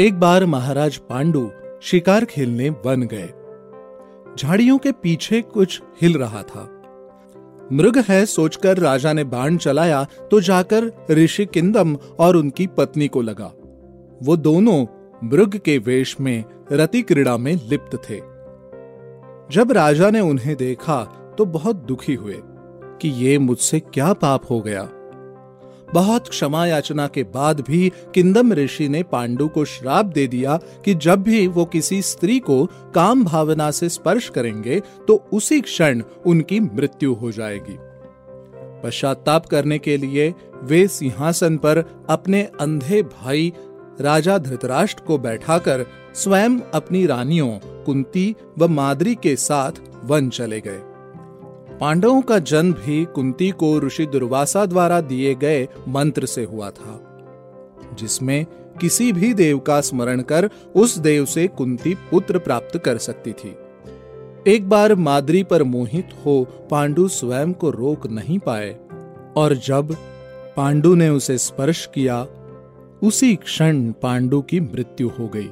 एक बार महाराज पांडु शिकार खेलने वन गए। झाड़ियों के पीछे कुछ हिल रहा था। मृग है सोचकर राजा ने बाण चलाया तो जाकर ऋषि किंदम और उनकी पत्नी को लगा। वो दोनों मृग के वेश में रति क्रीड़ा में लिप्त थे। जब राजा ने उन्हें देखा तो बहुत दुखी हुए कि ये मुझसे क्या पाप हो गया। बहुत क्षमा याचना के बाद भी किंदम ऋषि ने पांडु को श्राप दे दिया कि जब भी वो किसी स्त्री को काम भावना से स्पर्श करेंगे तो उसी क्षण उनकी मृत्यु हो जाएगी। पश्चाताप करने के लिए वे सिंहासन पर अपने अंधे भाई राजा धृतराष्ट्र को बैठाकर स्वयं अपनी रानियों, कुंती व माद्री के साथ वन चले गए। पांडवों का जन्म भी कुंती को ऋषि दुर्वासा द्वारा दिए गए मंत्र से हुआ था, जिसमें किसी भी देव का स्मरण कर उस देव से कुंती पुत्र प्राप्त कर सकती थी। एक बार माद्री पर मोहित हो पांडु स्वयं को रोक नहीं पाए, और जब पांडु ने उसे स्पर्श किया, उसी क्षण पांडु की मृत्यु हो गई।